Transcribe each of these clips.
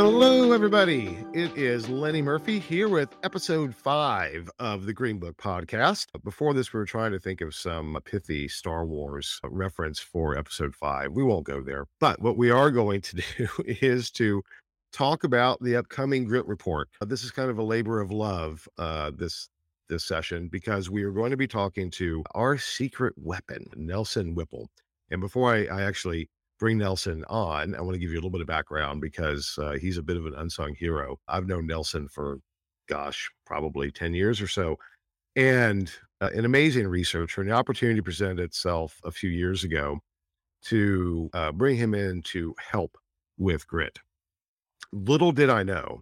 Hello, everybody. It is Lenny Murphy here with episode five of the GreenBook podcast. Before this, we were trying to think of some pithy Star Wars reference for episode five. We won't go there. But what we are going to do is to talk about the upcoming Grit Report. This is kind of a labor of love, uh, this this session, because we are going to be talking to our secret weapon, Nelson Whipple. And before I, I actually bring Nelson on, I want to give you a little bit of background because uh, he's a bit of an unsung hero. I've known Nelson for, gosh, probably 10 years or so, and uh, an amazing researcher. And the opportunity presented itself a few years ago to uh, bring him in to help with grit. Little did I know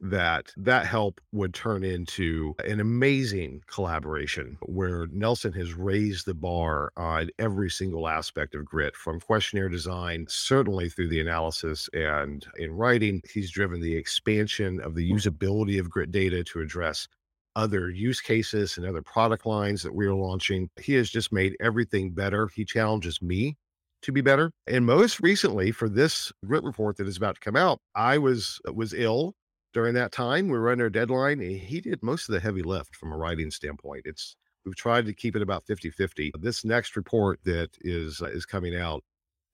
that that help would turn into an amazing collaboration where Nelson has raised the bar on every single aspect of grit from questionnaire design, certainly through the analysis and in writing. He's driven the expansion of the usability of grit data to address other use cases and other product lines that we are launching. He has just made everything better. He challenges me to be better. And most recently for this grit report that is about to come out, I was was ill during that time. We were under a deadline. He did most of the heavy lift from a writing standpoint. It's we've tried to keep it about 50-50. This next report that is uh, is coming out,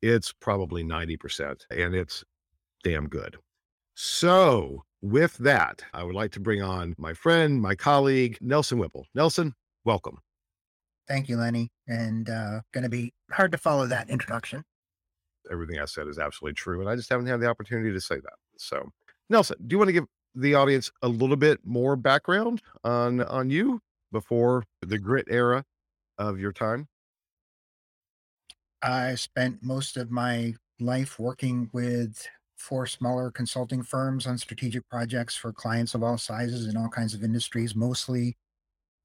it's probably 90% and it's damn good. So, with that, I would like to bring on my friend, my colleague, Nelson Whipple. Nelson, welcome. Thank you, Lenny. And uh, going to be hard to follow that introduction. Everything I said is absolutely true. And I just haven't had the opportunity to say that. So, Nelson, do you want to give the audience a little bit more background on on you before the grit era of your time? I spent most of my life working with four smaller consulting firms on strategic projects for clients of all sizes in all kinds of industries, mostly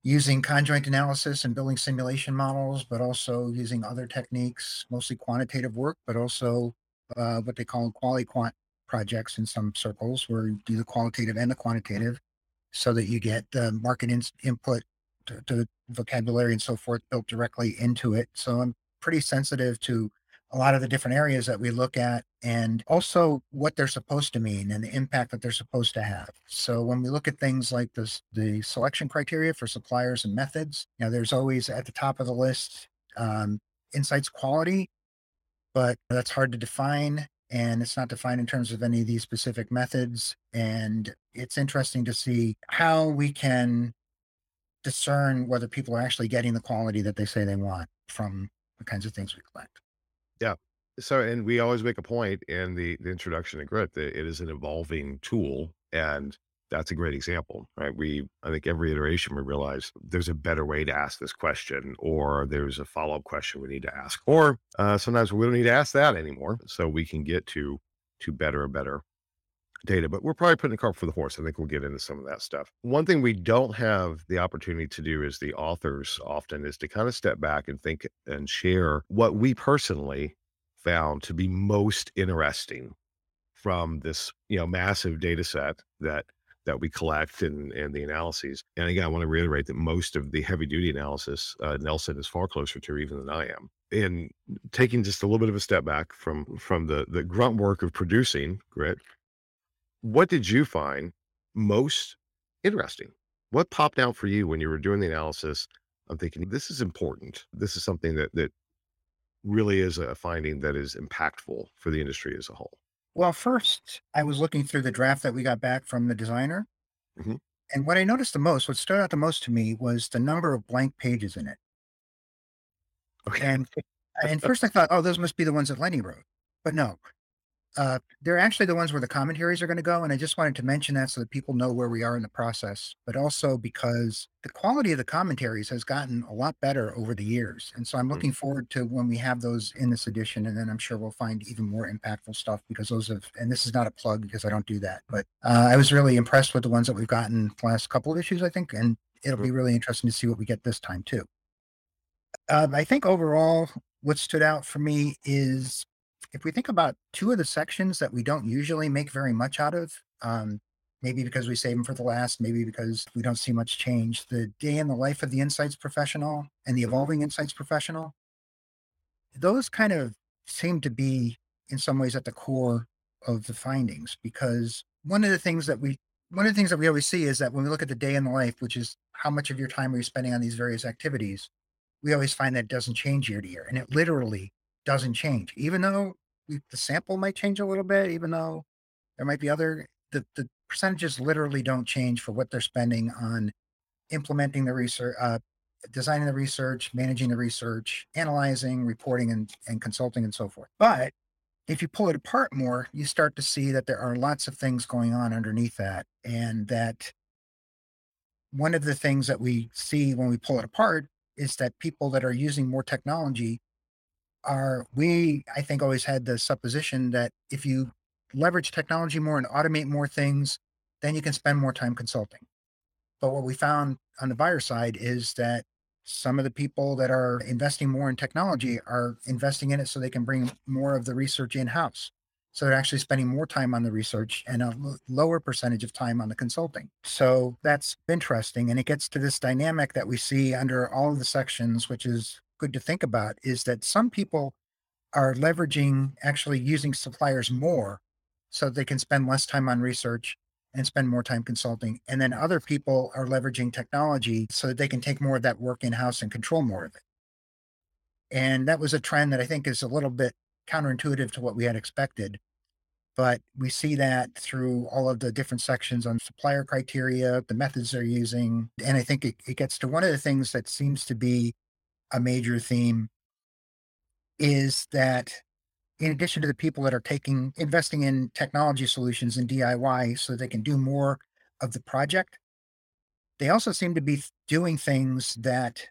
using conjoint analysis and building simulation models, but also using other techniques, mostly quantitative work, but also uh, what they call quality quant projects in some circles where you do the qualitative and the quantitative so that you get the market in, input to, to vocabulary and so forth built directly into it. So I'm pretty sensitive to a lot of the different areas that we look at and also what they're supposed to mean and the impact that they're supposed to have. So when we look at things like this, the selection criteria for suppliers and methods, you know, there's always at the top of the list um, insights quality, but that's hard to define and it's not defined in terms of any of these specific methods. And it's interesting to see how we can discern whether people are actually getting the quality that they say they want from the kinds of things we collect. Yeah. So, and we always make a point in the, the introduction to grit that it is an evolving tool and that's a great example, right? We, I think every iteration we realize there's a better way to ask this question, or there's a follow up question we need to ask, or uh, sometimes we don't need to ask that anymore, so we can get to to better and better data. But we're probably putting the cart for the horse. I think we'll get into some of that stuff. One thing we don't have the opportunity to do as the authors often is to kind of step back and think and share what we personally found to be most interesting from this you know massive data set that that we collect and, and the analyses. And again, I want to reiterate that most of the heavy duty analysis, uh, Nelson is far closer to even than I am. And taking just a little bit of a step back from from the the grunt work of producing grit, what did you find most interesting? What popped out for you when you were doing the analysis? I'm thinking this is important. This is something that that really is a finding that is impactful for the industry as a whole. Well, first, I was looking through the draft that we got back from the designer. Mhm. And what I noticed the most, what stood out the most to me was the number of blank pages in it. Okay. And and first I thought, oh, those must be the ones that Lenny wrote. But no. Uh, they're actually the ones where the commentaries are going to go. And I just wanted to mention that so that people know where we are in the process, but also because the quality of the commentaries has gotten a lot better over the years. And so I'm Mm. looking forward to when we have those in this edition. And then I'm sure we'll find even more impactful stuff because those have, and this is not a plug because I don't do that, but uh, I was really impressed with the ones that we've gotten the last couple of issues, I think. And it'll be really interesting to see what we get this time too. Um, I think overall, what stood out for me is if we think about two of the sections that we don't usually make very much out of, um, maybe because we save them for the last, maybe because we don't see much change, the day in the life of the insights professional and the evolving insights professional, those kind of seem to be in some ways at the core of the findings because one of the things that we one of the things that we always see is that when we look at the day in the life, which is how much of your time are you spending on these various activities, we always find that it doesn't change year to year. And it literally doesn't change, even though the sample might change a little bit, even though there might be other, the, the percentages literally don't change for what they're spending on implementing the research, uh, designing the research, managing the research, analyzing, reporting, and, and consulting, and so forth. But if you pull it apart more, you start to see that there are lots of things going on underneath that. And that one of the things that we see when we pull it apart is that people that are using more technology are, we, I think, always had the supposition that if you leverage technology more and automate more things, then you can spend more time consulting. But what we found on the buyer side is that some of the people that are investing more in technology are investing in it so they can bring more of the research in house. So they're actually spending more time on the research and a l- lower percentage of time on the consulting. So that's interesting. And it gets to this dynamic that we see under all of the sections, which is good to think about, is that some people are leveraging actually using suppliers more so they can spend less time on research and spend more time consulting. And then other people are leveraging technology so that they can take more of that work in house and control more of it. And that was a trend that I think is a little bit counterintuitive to what we had expected. But we see that through all of the different sections on supplier criteria, the methods they're using. And I think it, it gets to one of the things that seems to be a major theme is that in addition to the people that are taking investing in technology solutions and DIY so they can do more of the project, they also seem to be doing things that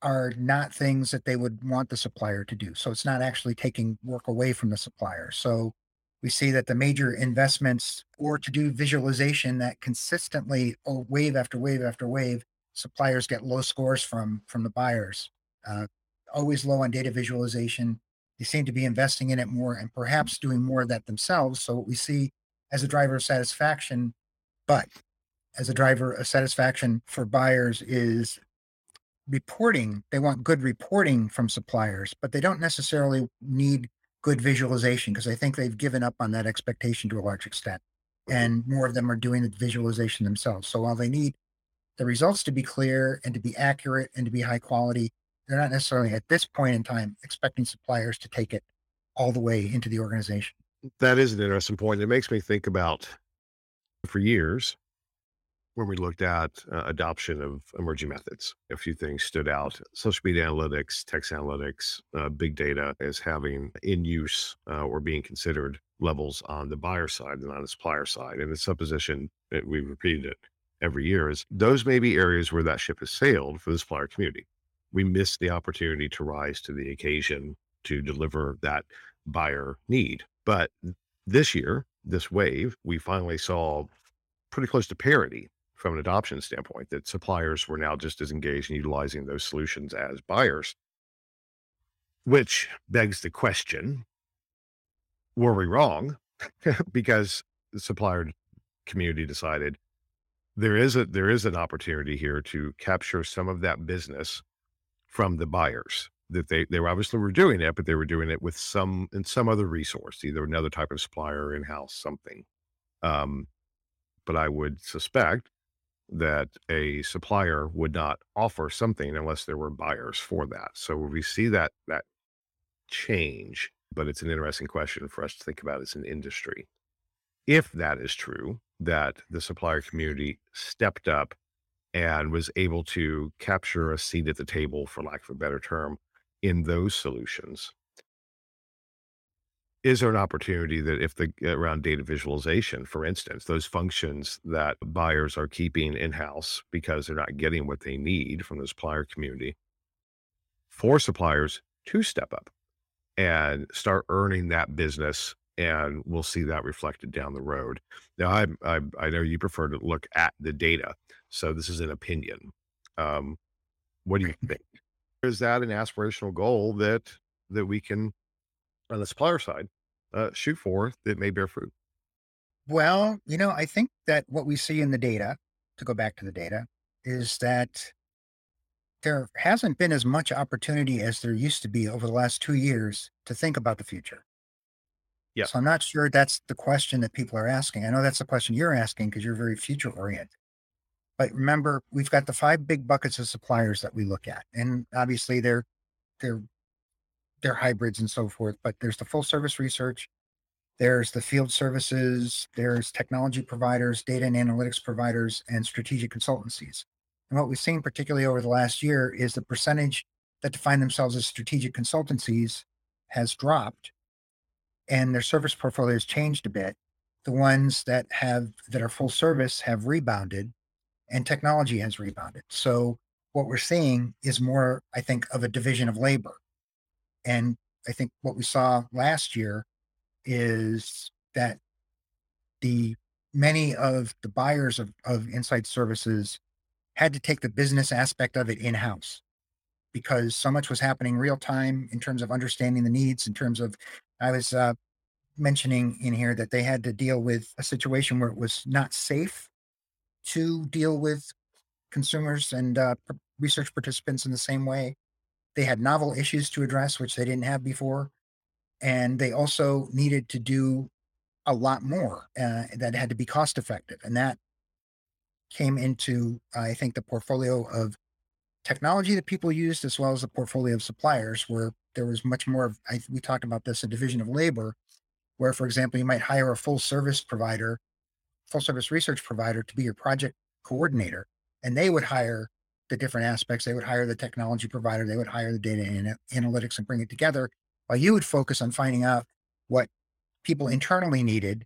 are not things that they would want the supplier to do. So it's not actually taking work away from the supplier. So we see that the major investments or to do visualization that consistently oh, wave after wave after wave, suppliers get low scores from from the buyers. Uh, always low on data visualization. They seem to be investing in it more and perhaps doing more of that themselves. So what we see as a driver of satisfaction, but as a driver of satisfaction for buyers is reporting. They want good reporting from suppliers, but they don't necessarily need good visualization because I think they've given up on that expectation to a large extent. And more of them are doing the visualization themselves. So while they need the results to be clear and to be accurate and to be high quality, they're not necessarily at this point in time expecting suppliers to take it all the way into the organization. That is an interesting point. It makes me think about for years when we looked at uh, adoption of emerging methods, a few things stood out. Social media analytics, text analytics, uh, big data as having in use uh, or being considered levels on the buyer side and on the supplier side. And the supposition that we've repeated it every year is those may be areas where that ship has sailed for the supplier community. We missed the opportunity to rise to the occasion to deliver that buyer need. But this year, this wave, we finally saw pretty close to parity from an adoption standpoint that suppliers were now just as engaged in utilizing those solutions as buyers which begs the question were we wrong because the supplier community decided there is a there is an opportunity here to capture some of that business from the buyers that they they obviously were doing it but they were doing it with some in some other resource either another type of supplier in-house something um but i would suspect that a supplier would not offer something unless there were buyers for that. So we see that that change, but it's an interesting question for us to think about as an industry. If that is true, that the supplier community stepped up and was able to capture a seat at the table, for lack of a better term, in those solutions, is there an opportunity that if the uh, around data visualization, for instance, those functions that buyers are keeping in house because they're not getting what they need from the supplier community, for suppliers to step up and start earning that business and we'll see that reflected down the road. Now, I, I, I know you prefer to look at the data, so this is an opinion. Um, what do you think? Is that an aspirational goal that that we can, on the supplier side, uh, shoot for that may bear fruit? Well, you know, I think that what we see in the data, to go back to the data, is that there hasn't been as much opportunity as there used to be over the last two years to think about the future. Yeah. So I'm not sure that's the question that people are asking. I know that's the question you're asking because you're very future oriented. But remember, we've got the five big buckets of suppliers that we look at. And obviously they're they're they're hybrids and so forth, but there's the full service research, there's the field services, there's technology providers, data and analytics providers, and strategic consultancies. And what we've seen, particularly over the last year, is the percentage that define themselves as strategic consultancies has dropped and their service portfolio has changed a bit. The ones that have that are full service have rebounded and technology has rebounded. So what we're seeing is more, I think, of a division of labor. And I think what we saw last year is that the many of the buyers of, of insight services had to take the business aspect of it in-house because so much was happening real time in terms of understanding the needs in terms of i was uh, mentioning in here that they had to deal with a situation where it was not safe to deal with consumers and uh, research participants in the same way they had novel issues to address, which they didn't have before. And they also needed to do a lot more uh, that had to be cost effective. And that came into, I think, the portfolio of technology that people used, as well as the portfolio of suppliers, where there was much more of, I, we talked about this, a division of labor, where, for example, you might hire a full service provider, full service research provider to be your project coordinator, and they would hire the different aspects. They would hire the technology provider, they would hire the data analytics and bring it together, while you would focus on finding out what people internally needed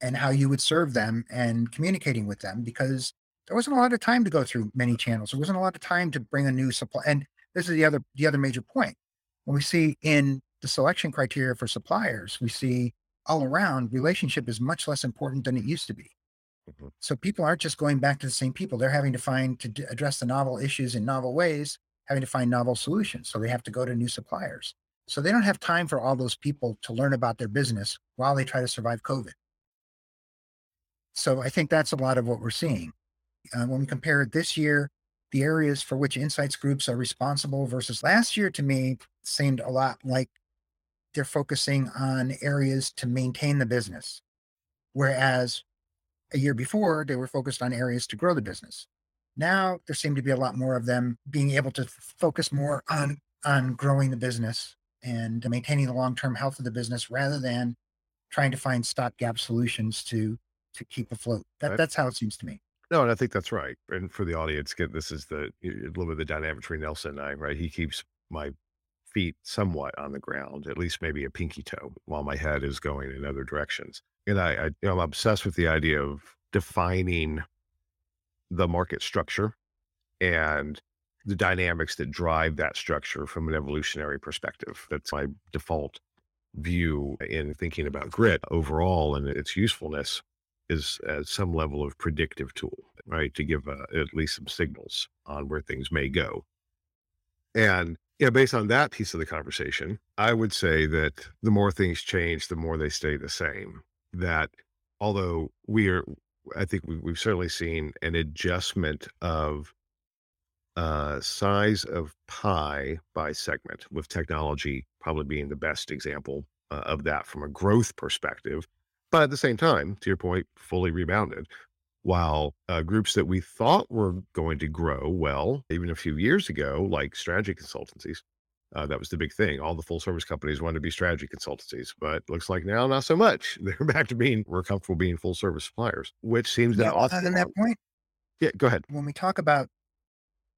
and how you would serve them and communicating with them because there wasn't a lot of time to go through many channels. There wasn't a lot of time to bring a new supply. And this is the other the other major point. When we see in the selection criteria for suppliers, we see all around relationship is much less important than it used to be. Mm-hmm. So people aren't just going back to the same people. They're having to find to d- address the novel issues in novel ways, having to find novel solutions. So they have to go to new suppliers. So they don't have time for all those people to learn about their business while they try to survive COVID. So I think that's a lot of what we're seeing. Uh, when we compare this year, the areas for which insights groups are responsible versus last year to me seemed a lot like they're focusing on areas to maintain the business. Whereas a year before, they were focused on areas to grow the business. Now there seem to be a lot more of them being able to focus more on on growing the business and maintaining the long-term health of the business rather than trying to find stopgap solutions to to keep afloat. That, that's how it seems to me. No, and I think that's right. And for the audience, this is the a little bit of the dynamic between Nelson and I, right? He keeps my feet somewhat on the ground, at least maybe a pinky toe, while my head is going in other directions and I, I you know, I'm obsessed with the idea of defining the market structure and the dynamics that drive that structure from an evolutionary perspective. That's my default view in thinking about grit overall and its usefulness is as some level of predictive tool, right? To give uh, at least some signals on where things may go. And yeah, based on that piece of the conversation, I would say that the more things change, the more they stay the same that although we are, I think we, we've certainly seen an adjustment of uh, size of pie by segment, with technology probably being the best example uh, of that from a growth perspective. But at the same time, to your point, fully rebounded. While uh, groups that we thought were going to grow well, even a few years ago, like strategy consultancies, uh, that was the big thing. All the full service companies wanted to be strategy consultancies, but looks like now not so much. They're back to being we're comfortable being full service suppliers, which seems yeah, that awesome. On that point, yeah, go ahead. When we talk about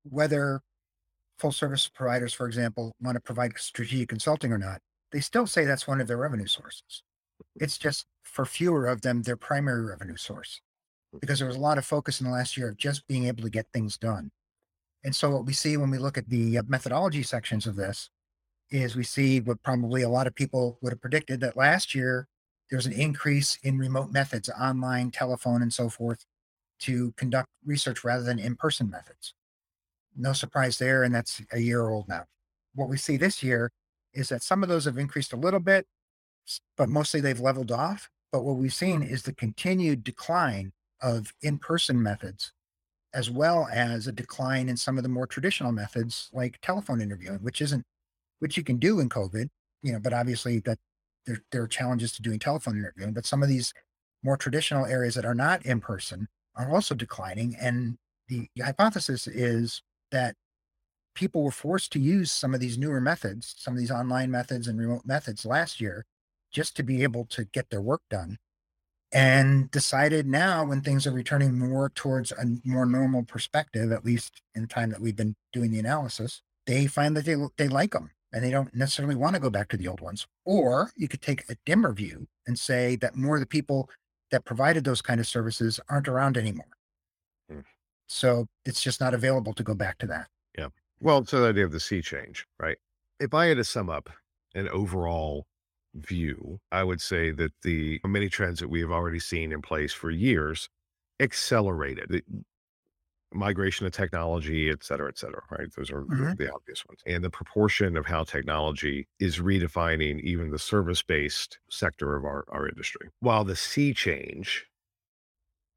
whether full service providers, for example, want to provide strategic consulting or not, they still say that's one of their revenue sources. It's just for fewer of them, their primary revenue source, because there was a lot of focus in the last year of just being able to get things done. And so what we see when we look at the uh, methodology sections of this is we see what probably a lot of people would have predicted that last year there was an increase in remote methods, online, telephone, and so forth, to conduct research rather than in person methods. No surprise there, and that's a year old now. What we see this year is that some of those have increased a little bit, but mostly they've leveled off. But what we've seen is the continued decline of in person methods, as well as a decline in some of the more traditional methods like telephone interviewing, which isn't, which you can do in COVID, you know, but obviously that there, there are challenges to doing telephone interviewing. But some of these more traditional areas that are not in person are also declining. And the hypothesis is that people were forced to use some of these newer methods, some of these online methods and remote methods last year just to be able to get their work done and decided now when things are returning more towards a more normal perspective at least in the time that we've been doing the analysis they find that they they like them and they don't necessarily want to go back to the old ones. Or you could take a dimmer view and say that more of the people that provided those kind of services aren't around anymore. Hmm. so it's just not available to go back to that. Yeah. Well it's the idea of the sea change right? If i had to sum up an overall view, I would say that the many trends that we have already seen in place for years accelerated. The migration of technology, et cetera, et cetera, right? Those are mm-hmm. the obvious ones. And the proportion of how technology is redefining even the service based sector of our, our industry. While the sea change,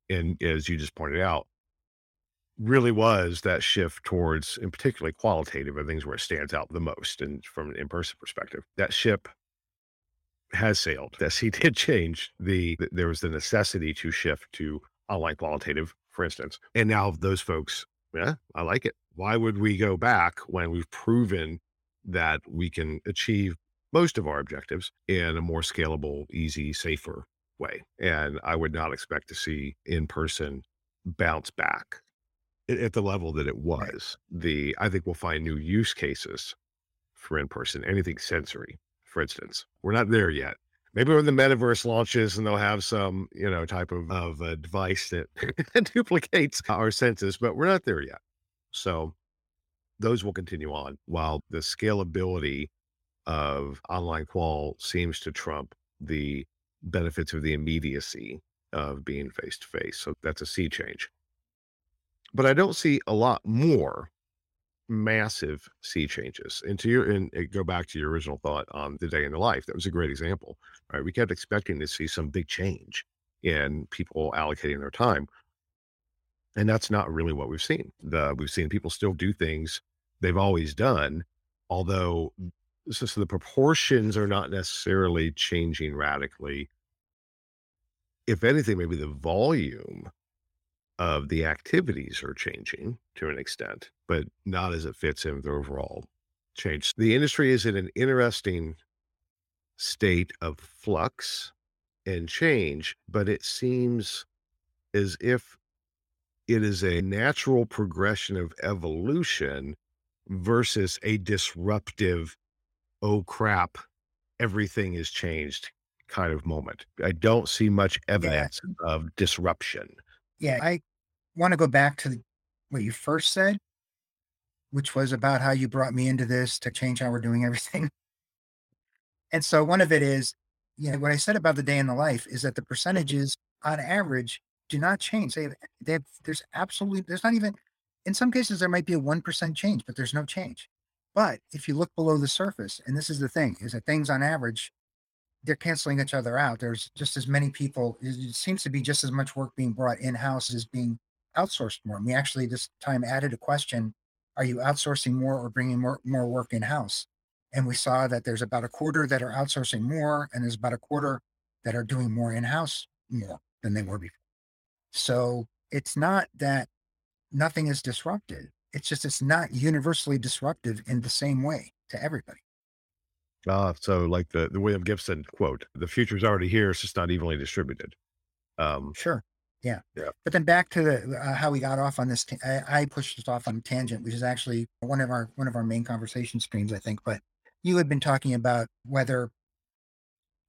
and as you just pointed out, really was that shift towards, in particularly qualitative, I things where it stands out the most. And from an in person perspective, that ship has sailed. Yes, he did change the, there was the necessity to shift to online qualitative, for instance. And now those folks, yeah, I like it. Why would we go back when we've proven that we can achieve most of our objectives in a more scalable, easy, safer way? And I would not expect to see in person bounce back at the level that it was. The I think we'll find new use cases for in person, anything sensory for instance. We're not there yet. Maybe when the metaverse launches and they'll have some, you know, type of, of a device that duplicates our senses, but we're not there yet. So those will continue on while the scalability of online qual seems to trump the benefits of the immediacy of being face to face. So that's a sea change. But I don't see a lot more massive sea changes. And to your and uh, go back to your original thought on the day in the life, that was a great example. Right. We kept expecting to see some big change in people allocating their time. And that's not really what we've seen. The we've seen people still do things they've always done, although mm, so, so the proportions are not necessarily changing radically. If anything, maybe the volume of the activities are changing to an extent, but not as it fits in with the overall change. The industry is in an interesting state of flux and change, but it seems as if it is a natural progression of evolution versus a disruptive, oh crap, everything is changed kind of moment. I don't see much evidence yeah. of disruption. Yeah, I want to go back to what you first said, which was about how you brought me into this to change how we're doing everything. And so one of it is, you know, what I said about the day in the life is that the percentages on average do not change. They, they have, there's absolutely, there's not even, in some cases, there might be a 1% change, but there's no change. But if you look below the surface, and this is the thing, is that things on average, they're canceling each other out. There's just as many people, it seems to be just as much work being brought in house as being outsourced more. And we actually this time added a question: Are you outsourcing more or bringing more more work in house? And we saw that there's about a quarter that are outsourcing more, and there's about a quarter that are doing more in house more than they were before. So it's not that nothing is disrupted. It's just it's not universally disruptive in the same way to everybody. Ah, so like the the William Gibson quote, "The future's already here; it's just not evenly distributed." Um, sure. Yeah. Yeah. But then back to the uh, how we got off on this. I, I pushed us off on a tangent, which is actually one of our one of our main conversation streams, I think. But you had been talking about whether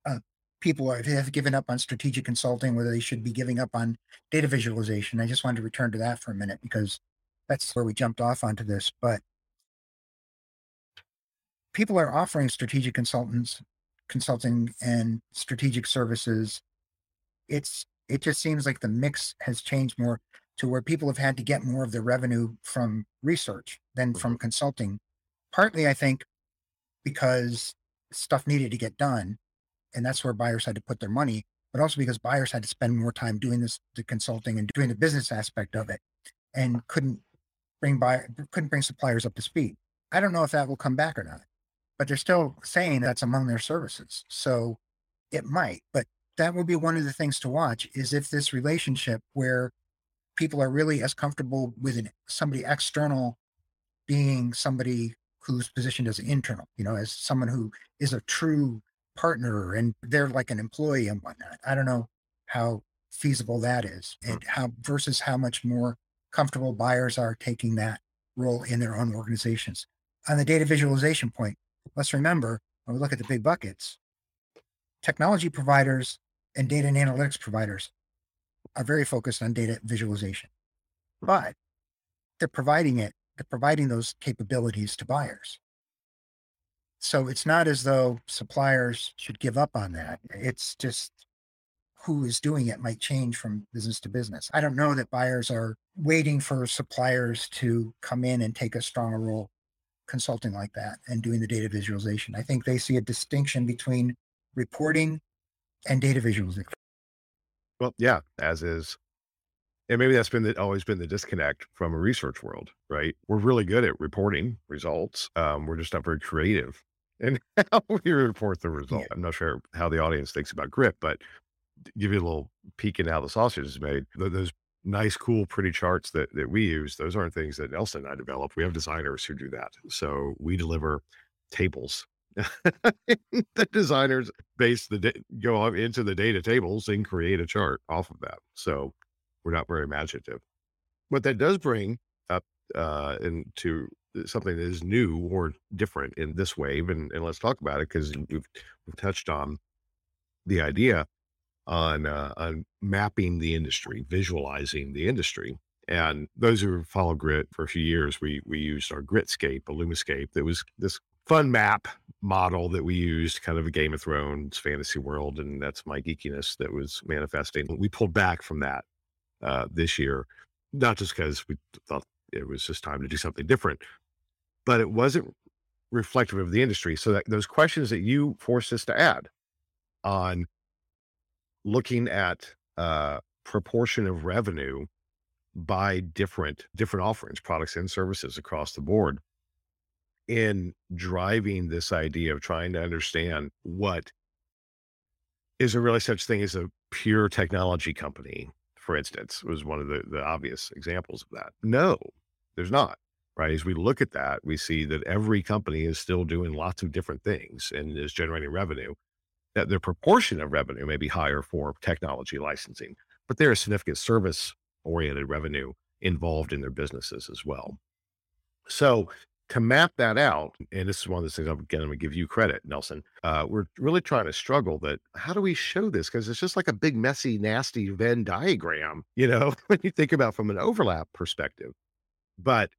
uh, people are, have given up on strategic consulting, whether they should be giving up on data visualization. I just wanted to return to that for a minute because that's where we jumped off onto this. But people are offering strategic consultants, consulting and strategic services. It's it just seems like the mix has changed more to where people have had to get more of their revenue from research than from mm-hmm. consulting. Partly, I think, because stuff needed to get done, and that's where buyers had to put their money, but also because buyers had to spend more time doing this, the consulting and doing the business aspect of it, and couldn't bring buy couldn't bring suppliers up to speed. I don't know if that will come back or not, but they're still saying that's among their services. So it might, but that will be one of the things to watch is if this relationship where people are really as comfortable with an, somebody external being somebody who's positioned as internal, you know, as someone who is a true partner and they're like an employee and whatnot. I don't know how feasible that is hmm. and how versus how much more comfortable buyers are taking that role in their own organizations. On the data visualization point, let's remember when we look at the big buckets, technology providers and data and analytics providers are very focused on data visualization, but they're providing it, they're providing those capabilities to buyers. So it's not as though suppliers should give up on that. It's just who is doing it might change from business to business. I don't know that buyers are waiting for suppliers to come in and take a stronger role consulting like that and doing the data visualization. I think they see a distinction between reporting and data visualization. Well, yeah, as is. And maybe that's been the, always been the disconnect from a research world, right? We're really good at reporting results. Um, we're just not very creative in how we report the result. Yeah. I'm not sure how the audience thinks about grit, but give you a little peek into how the sausage is made. Those nice, cool, pretty charts that that we use, those aren't things that Nelson and I develop. We have designers who do that. So we deliver tables. the designers base the da- go into the data tables and create a chart off of that. So we're not very imaginative. What that does bring up uh, into something that is new or different in this wave, and, and let's talk about it because we've we've touched on the idea on uh, on mapping the industry, visualizing the industry. And those who follow Grit for a few years, we we used our Gritscape, a Illumiscape. That was this fun map model that we used, kind of a Game of Thrones fantasy world, and that's my geekiness that was manifesting. We pulled back from that uh, this year, not just because we thought it was just time to do something different, but it wasn't reflective of the industry. So that those questions that you forced us to add on looking at uh, proportion of revenue by different different offerings, products and services across the board in driving this idea of trying to understand what is there really such thing as a pure technology company, for instance, was one of the, the obvious examples of that. No, there's not. Right. As we look at that, we see that every company is still doing lots of different things and is generating revenue that their proportion of revenue may be higher for technology licensing, but there is significant service oriented revenue involved in their businesses as well. So to map that out, and this is one of the things I'm going to give you credit, Nelson. Uh, we're really trying to struggle that how do we show this? Because it's just like a big, messy, nasty Venn diagram, you know, when you think about from an overlap perspective. But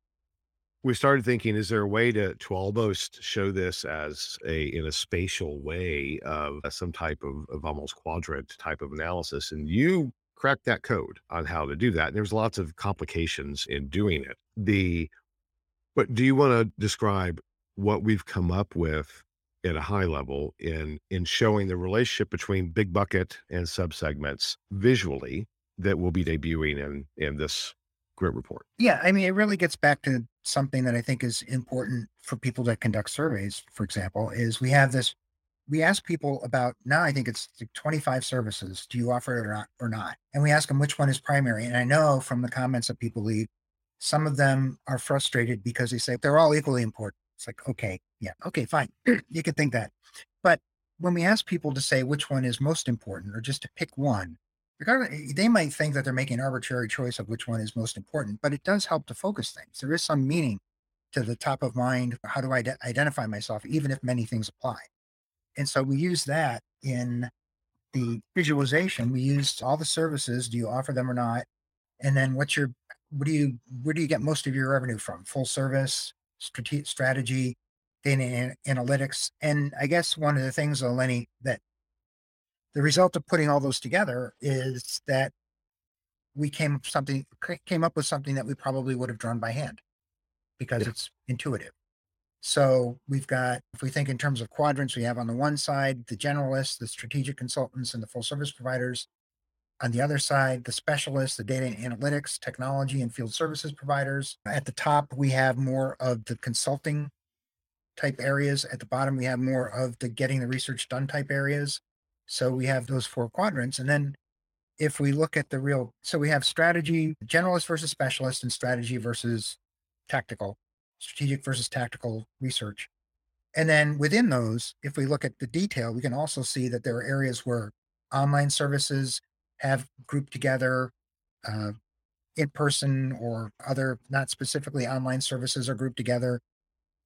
we started thinking, is there a way to to almost show this as a in a spatial way of uh, some type of, of almost quadrant type of analysis? And you cracked that code on how to do that. And there's lots of complications in doing it. The but do you want to describe what we've come up with at a high level in in showing the relationship between big bucket and subsegments visually that we'll be debuting in in this grit report? Yeah, I mean, it really gets back to something that I think is important for people that conduct surveys, for example, is we have this, we ask people about now, I think it's 25 services. Do you offer it or not? Or not? And we ask them which one is primary. And I know from the comments that people leave, some of them are frustrated because they say they're all equally important. It's like, okay, yeah, okay, fine. you can think that. But when we ask people to say which one is most important or just to pick one, regardless, eh, they might think that they're making an arbitrary choice of which one is most important, but it does help to focus things. There is some meaning to the top of mind. How do I de- identify myself, even if many things apply? And so we use that in the visualization. We use all the services. Do you offer them or not? And then what's your, what do you, where do you get most of your revenue from? Full service, strate- strategy, data an- analytics. And I guess one of the things, Lenny, that the result of putting all those together is that we came something came up with something that we probably would have drawn by hand because yeah. it's intuitive. So we've got, if we think in terms of quadrants, we have on the one side the generalists, the strategic consultants, and the full service providers. On the other side, the specialists, the data and analytics, technology, and field services providers. At the top, we have more of the consulting type areas. At the bottom, we have more of the getting the research done type areas. So we have those four quadrants. And then if we look at the real, so we have strategy, generalist versus specialist, and strategy versus tactical, strategic versus tactical research. And then within those, if we look at the detail, we can also see that there are areas where online services have grouped together, uh, in person or other not specifically online services are grouped together,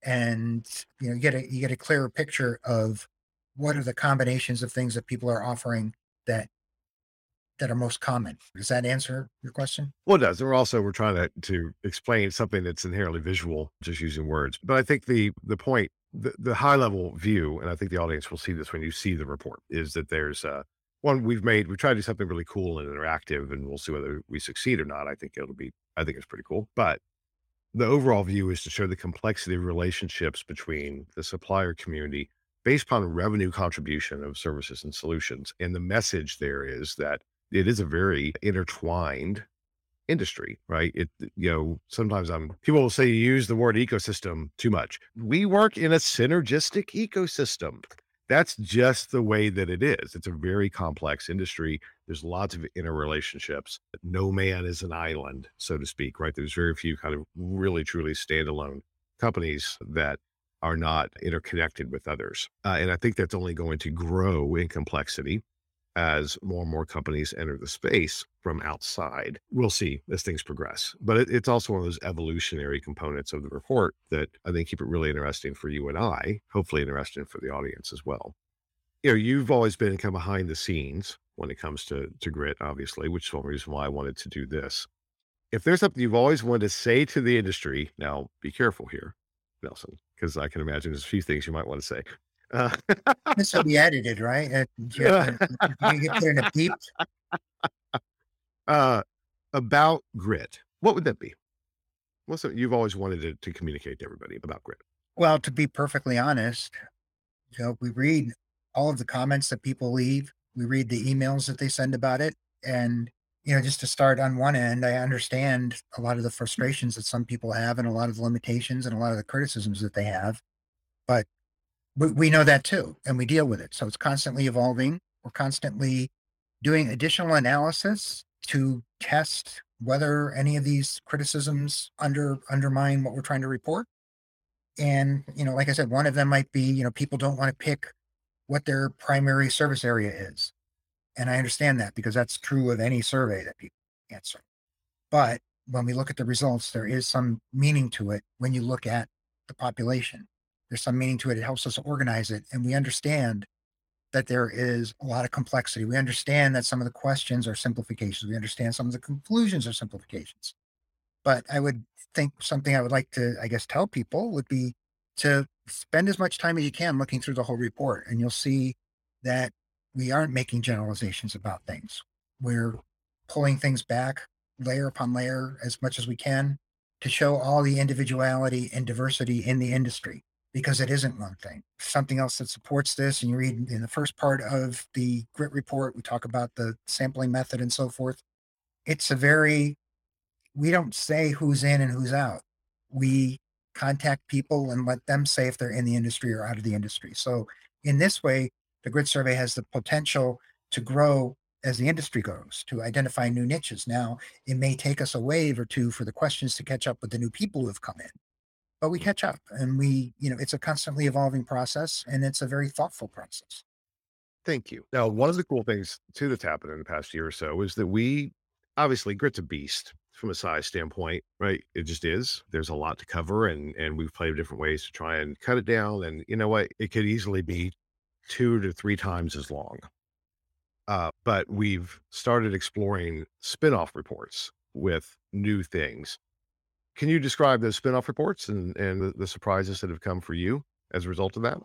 and you know you get a you get a clearer picture of what are the combinations of things that people are offering that that are most common. Does that answer your question? Well, it does. We're also we're trying to to explain something that's inherently visual, just using words. But I think the the point, the, the high level view, and I think the audience will see this when you see the report, is that there's uh one we've made. We tried to do something really cool and interactive, and we'll see whether we succeed or not. I think it'll be. I think it's pretty cool. But the overall view is to show the complexity of relationships between the supplier community based upon revenue contribution of services and solutions. And the message there is that it is a very intertwined industry, right? It, you know, sometimes I'm, people will say you use the word ecosystem too much. We work in a synergistic ecosystem. That's just the way that it is. It's a very complex industry. There's lots of interrelationships. No man is an island, so to speak, right? There's very few kind of really, truly standalone companies that are not interconnected with others. Uh, and I think that's only going to grow in complexity as more and more companies enter the space from outside. We'll see as things progress. But it, it's also one of those evolutionary components of the report that I think keep it really interesting for you and I, hopefully interesting for the audience as well. You know, you've always been kind of behind the scenes when it comes to, to grit, obviously, which is one reason why I wanted to do this. If there's something you've always wanted to say to the industry, now be careful here, Nelson, because I can imagine there's a few things you might want to say. Uh, this will be edited, right? Uh, you, you get put in a beep. Uh, about grit, what would that be? What's it you've always wanted to, to communicate to everybody about grit? Well, to be perfectly honest, you know, we read all of the comments that people leave. We read the emails that they send about it, and you know, just to start on one end, I understand a lot of the frustrations that some people have and a lot of the limitations and a lot of the criticisms that they have. But we, we know that too, and we deal with it. So it's constantly evolving. We're constantly doing additional analysis to test whether any of these criticisms under undermine what we're trying to report. And, you know, like I said, one of them might be, you know, people don't want to pick what their primary service area is. And I understand that because that's true of any survey that people answer. But when we look at the results, there is some meaning to it when you look at the population. There's some meaning to it. It helps us organize it. And we understand that there is a lot of complexity. We understand that some of the questions are simplifications. We understand some of the conclusions are simplifications. But I would think something I would like to, I guess, tell people would be to spend as much time as you can looking through the whole report. And you'll see that we aren't making generalizations about things. We're pulling things back layer upon layer as much as we can to show all the individuality and diversity in the industry because it isn't one thing. Something else that supports this, and you read in the first part of the grit report, we talk about the sampling method and so forth. It's a very, we don't say who's in and who's out. We contact people and let them say if they're in the industry or out of the industry. So in this way, the grit survey has the potential to grow as the industry grows to identify new niches. Now, it may take us a wave or two for the questions to catch up with the new people who have come in, but we catch up and we, you know, it's a constantly evolving process and it's a very thoughtful process. Thank you. Now, one of the cool things too that's happened in the past year or so is that we obviously grit's a beast. from a size standpoint, right? It just is. There's a lot to cover and and we've played different ways to try and cut it down. And you know what? It could easily be two to three times as long. Uh, but we've started exploring spin-off reports with new things. Can you describe those spin-off reports and, and the, the surprises that have come for you as a result of that?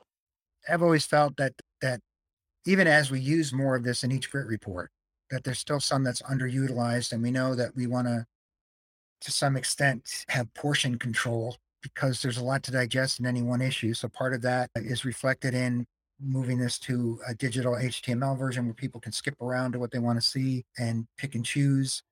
I've always felt that that even as we use more of this in each grit report, that there's still some that's underutilized. And we know that we want to, to some extent, have portion control because there's a lot to digest in any one issue. So part of that is reflected in moving this to a digital HTML version where people can skip around to what they want to see and pick and choose.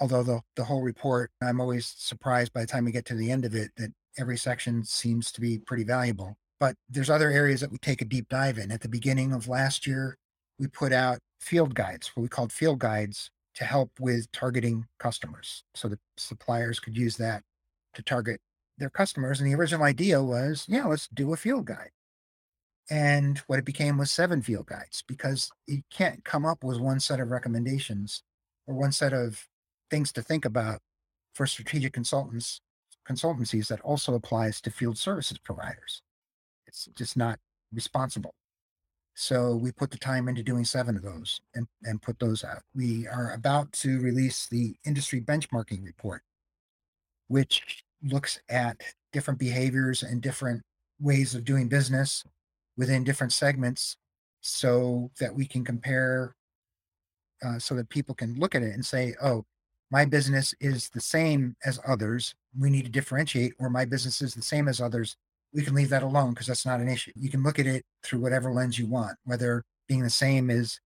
Although the, the whole report, I'm always surprised by the time we get to the end of it that every section seems to be pretty valuable. But there's other areas that we take a deep dive in. At the beginning of last year, we put out field guides, what we called field guides to help with targeting customers. So the suppliers could use that to target their customers. And the original idea was, yeah, let's do a field guide. And what it became was seven field guides because you can't come up with one set of recommendations or one set of things to think about for strategic consultants consultancies that also applies to field services providers. It's just not responsible. So we put the time into doing seven of those and, and put those out. We are about to release the industry benchmarking report, which looks at different behaviors and different ways of doing business within different segments so that we can compare, uh, so that people can look at it and say, oh, my business is the same as others. We need to differentiate, or my business is the same as others we can leave that alone because that's not an issue. You can look at it through whatever lens you want, whether being the same is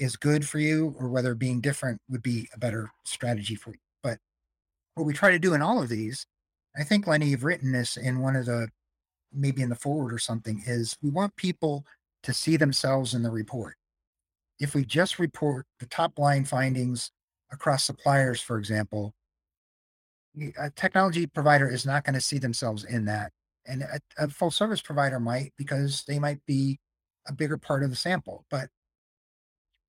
is good for you or whether being different would be a better strategy for you. But what we try to do in all of these, I think Lenny, you've written this in one of the maybe in the foreword or something, is we want people to see themselves in the report. If we just report the top line findings across suppliers, for example, a technology provider is not going to see themselves in that and a, a full service provider might because they might be a bigger part of the sample. But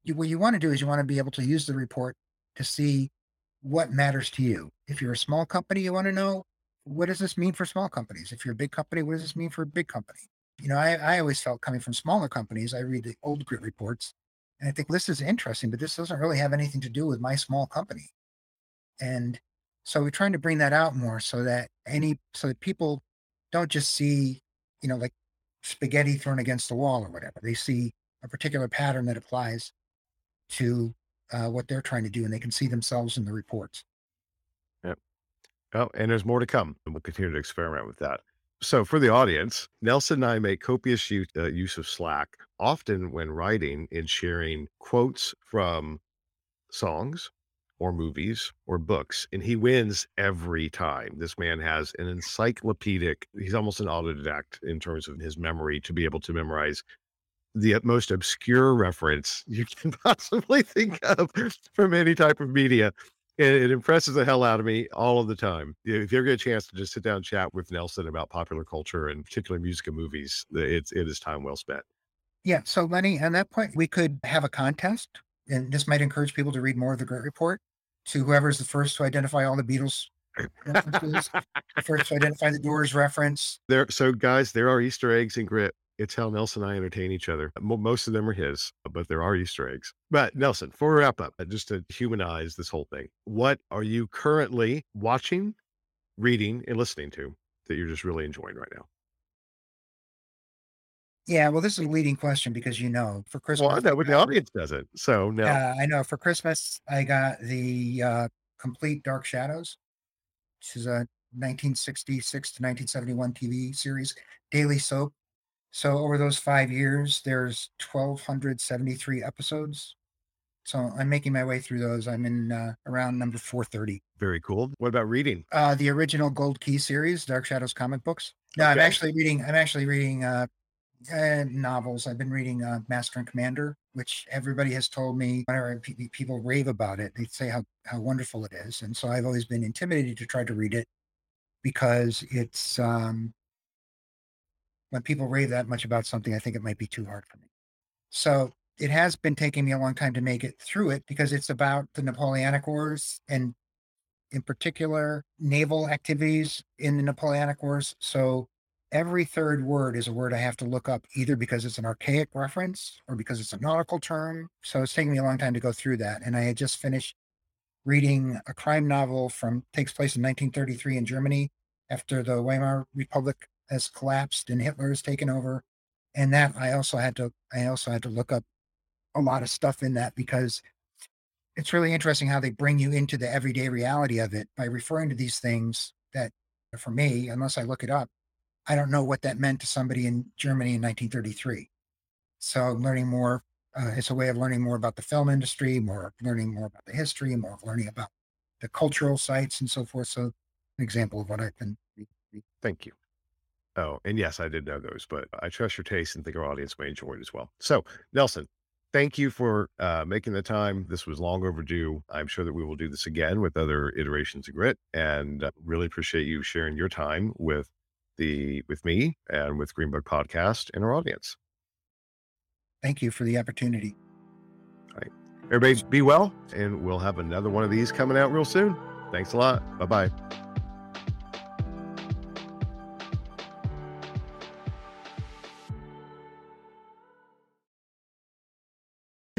you, what you want to do is you want to be able to use the report to see what matters to you. If you're a small company, you want to know what does this mean for small companies? If you're a big company, what does this mean for a big company? You know, I, I always felt coming from smaller companies, I read the old grit reports and I think this is interesting, but this doesn't really have anything to do with my small company. And so we're trying to bring that out more so that any so that people don't just see, you know, like spaghetti thrown against the wall or whatever. They see a particular pattern that applies to uh, what they're trying to do, and they can see themselves in the reports. Yep. Oh, and there's more to come, and we'll continue to experiment with that. So, for the audience, Nelson and I make copious use, uh, use of Slack, often when writing and sharing quotes from songs or movies or books, and he wins every time. This man has an encyclopedic, he's almost an autodidact in terms of his memory to be able to memorize the most obscure reference you can possibly think of from any type of media. It, it impresses the hell out of me all of the time. If you ever get a chance to just sit down and chat with Nelson about popular culture and particularly music and movies, it's it is time well spent. Yeah. So Lenny, on that point, we could have a contest and this might encourage people to read more of the GRIT Report. To whoever's the first to identify all the Beatles references, first to identify the Doors reference. There, so guys, there are Easter eggs in GRIT. It's how Nelson and I entertain each other. Most of them are his, but there are Easter eggs. But Nelson, for a wrap up, uh, just to humanize this whole thing, what are you currently watching, reading, and listening to that you're just really enjoying right now? Yeah, well, this is a leading question because you know, for Christmas, Well, I know, but the audience doesn't. So now, uh, I know for Christmas I got the uh, complete Dark Shadows, which is a 1966 to 1971 TV series, daily soap. So over those five years, there's 1,273 episodes. So I'm making my way through those. I'm in uh, around number 430. very cool. What about reading? Uh, the original Gold Key series, Dark Shadows comic books. No, I'm actually reading. I'm actually reading uh, uh, novels. I've been reading uh, Master and Commander, which everybody has told me whenever pe- people rave about it, they say how how wonderful it is, and so I've always been intimidated to try to read it because it's um, when people rave that much about something, I think it might be too hard for me. So it has been taking me a long time to make it through it because it's about the Napoleonic Wars and in particular naval activities in the Napoleonic Wars. So every third word is a word I have to look up either because it's an archaic reference or because it's a nautical term. So it's taking me a long time to go through that. And I had just finished reading a crime novel from takes place in 1933 in Germany after the Weimar Republic has collapsed and Hitler has taken over. And that I also had to I also had to look up a lot of stuff in that because it's really interesting how they bring you into the everyday reality of it by referring to these things that for me, unless I look it up, I don't know what that meant to somebody in Germany in 1933. So learning more. Uh, it's a way of learning more about the film industry, more learning more about the history, more learning about the cultural sites and so forth. So an example of what I've been. Thank you. Oh, and yes, I did know those, but I trust your taste and think our audience may enjoy it as well. So, Nelson, thank you for uh, making the time. This was long overdue. I'm sure that we will do this again with other iterations of GRIT, and uh, really appreciate you sharing your time with the with me and with GreenBook Podcast and our audience. Thank you for the opportunity. All right. Everybody be well, and we'll have another one of these coming out real soon. Thanks a lot. Bye bye.